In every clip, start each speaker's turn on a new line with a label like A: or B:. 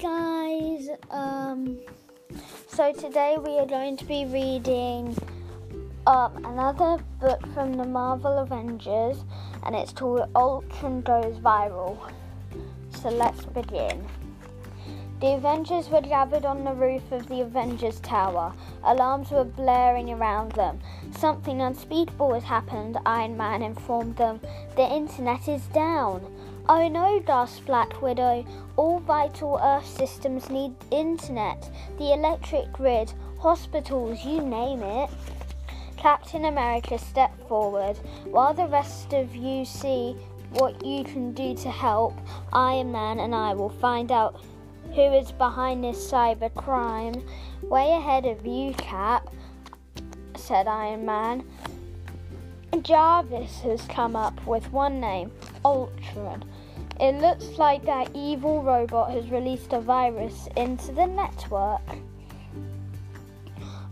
A: guys. Um, so today we are going to be reading um, another book from the Marvel Avengers, and it's called Ultron Goes Viral. So let's begin. The Avengers were gathered on the roof of the Avengers Tower. Alarms were blaring around them. Something unspeakable has happened, Iron Man informed them. The internet is down. No, gasped Black Widow. All vital Earth systems need internet. The electric grid, hospitals, you name it. Captain America stepped forward. While the rest of you see what you can do to help, Iron Man and I will find out who is behind this cyber crime. Way ahead of you, Cap, said Iron Man. Jarvis has come up with one name Ultron. It looks like that evil robot has released a virus into the network.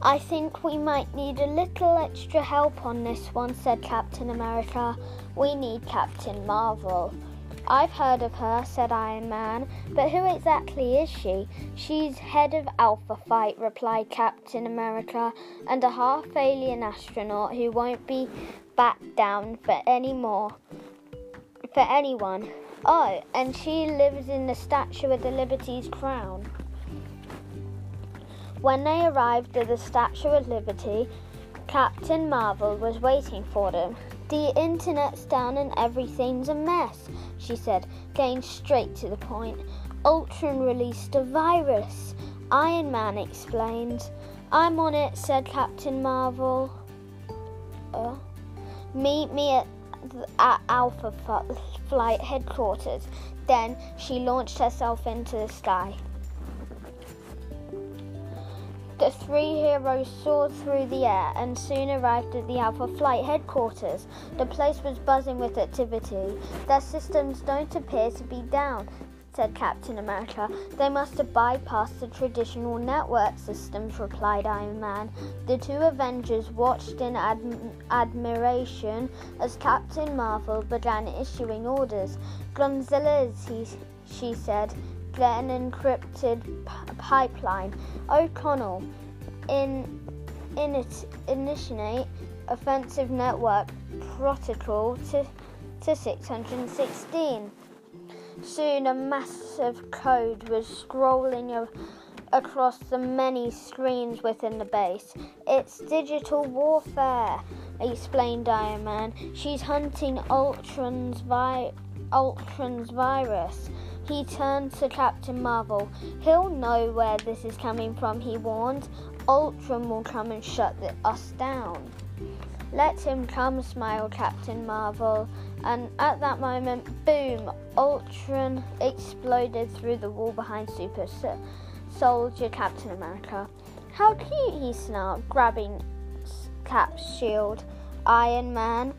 A: I think we might need a little extra help on this one, said Captain America. We need Captain Marvel. I've heard of her, said Iron Man, but who exactly is she? She's head of Alpha Flight, replied Captain America, and a half alien astronaut who won't be backed down for any more for anyone. Oh, and she lives in the Statue of the Liberty's crown. When they arrived at the Statue of Liberty, Captain Marvel was waiting for them. The internet's down and everything's a mess, she said, getting straight to the point. Ultron released a virus. Iron Man explained. I'm on it, said Captain Marvel. Uh, meet me at, at Alpha Flight headquarters. Then she launched herself into the sky. The three heroes soared through the air and soon arrived at the Alpha Flight headquarters. The place was buzzing with activity. Their systems don't appear to be down, said Captain America. They must have bypassed the traditional network systems, replied Iron Man. The two Avengers watched in ad- admiration as Captain Marvel began issuing orders. Gonzalez, he, she said, get an encrypted p- pipeline. O'Connell, in, in it, initiate offensive network protocol to, to 616. Soon a massive code was scrolling across the many screens within the base. It's digital warfare, explained Iron Man. She's hunting Ultron's, vi- Ultron's virus. He turned to Captain Marvel. He'll know where this is coming from, he warned. Ultron will come and shut the, us down. Let him come, smiled Captain Marvel. And at that moment, boom, Ultron exploded through the wall behind Super Soldier Captain America. How cute, he snarled, grabbing Cap's shield. Iron Man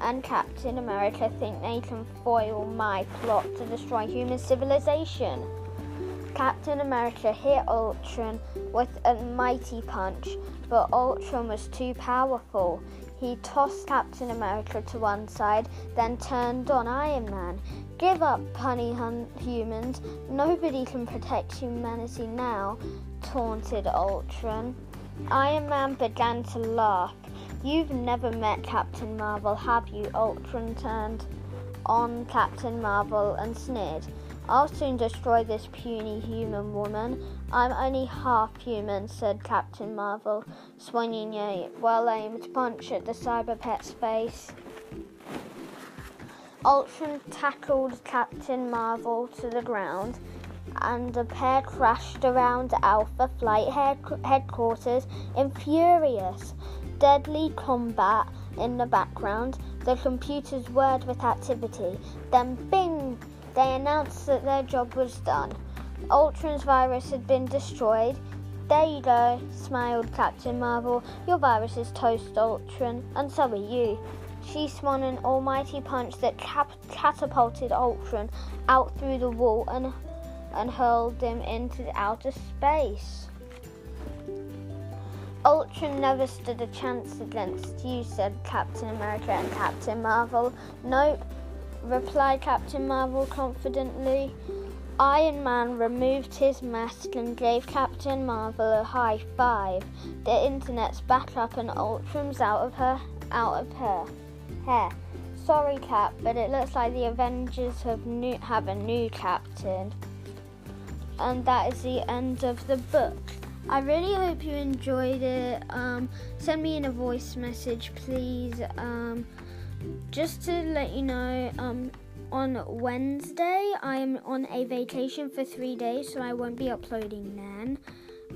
A: and Captain America think they can foil my plot to destroy human civilization. Captain America hit Ultron with a mighty punch, but Ultron was too powerful. He tossed Captain America to one side, then turned on Iron Man. Give up, punny hun- humans. Nobody can protect humanity now, taunted Ultron. Iron Man began to laugh. You've never met Captain Marvel, have you? Ultron turned on Captain Marvel and sneered. I'll soon destroy this puny human woman. I'm only half human, said Captain Marvel, swinging a well aimed punch at the cyber pet's face. Ultron tackled Captain Marvel to the ground, and the pair crashed around Alpha Flight head- headquarters in furious, deadly combat in the background. The computers whirred with activity. Then, bing! They announced that their job was done. Ultron's virus had been destroyed. There you go, smiled Captain Marvel. Your virus is toast, Ultron, and so are you. She swung an almighty punch that cap- catapulted Ultron out through the wall and, and hurled him into outer space. Ultron never stood a chance against you, said Captain America and Captain Marvel. Nope, replied Captain Marvel confidently. Iron Man removed his mask and gave Captain Marvel a high five. The internet's back up and Ultron's out of her out of her hair. Sorry, Cap, but it looks like the Avengers have new, have a new captain. And that is the end of the book. I really hope you enjoyed it. Um, send me in a voice message, please. Um, just to let you know, um, on Wednesday, I'm on a vacation for three days, so I won't be uploading then,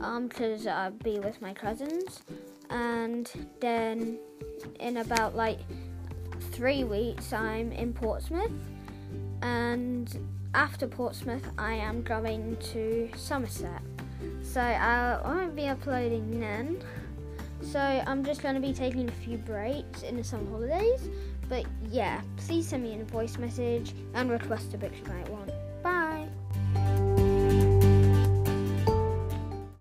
A: um, because I'll be with my cousins. And then in about like three weeks, I'm in Portsmouth, and after Portsmouth, I am going to Somerset. So I won't be uploading then. So I'm just going to be taking a few breaks in the summer holidays. But yeah, please send me a voice message and request a book you might want.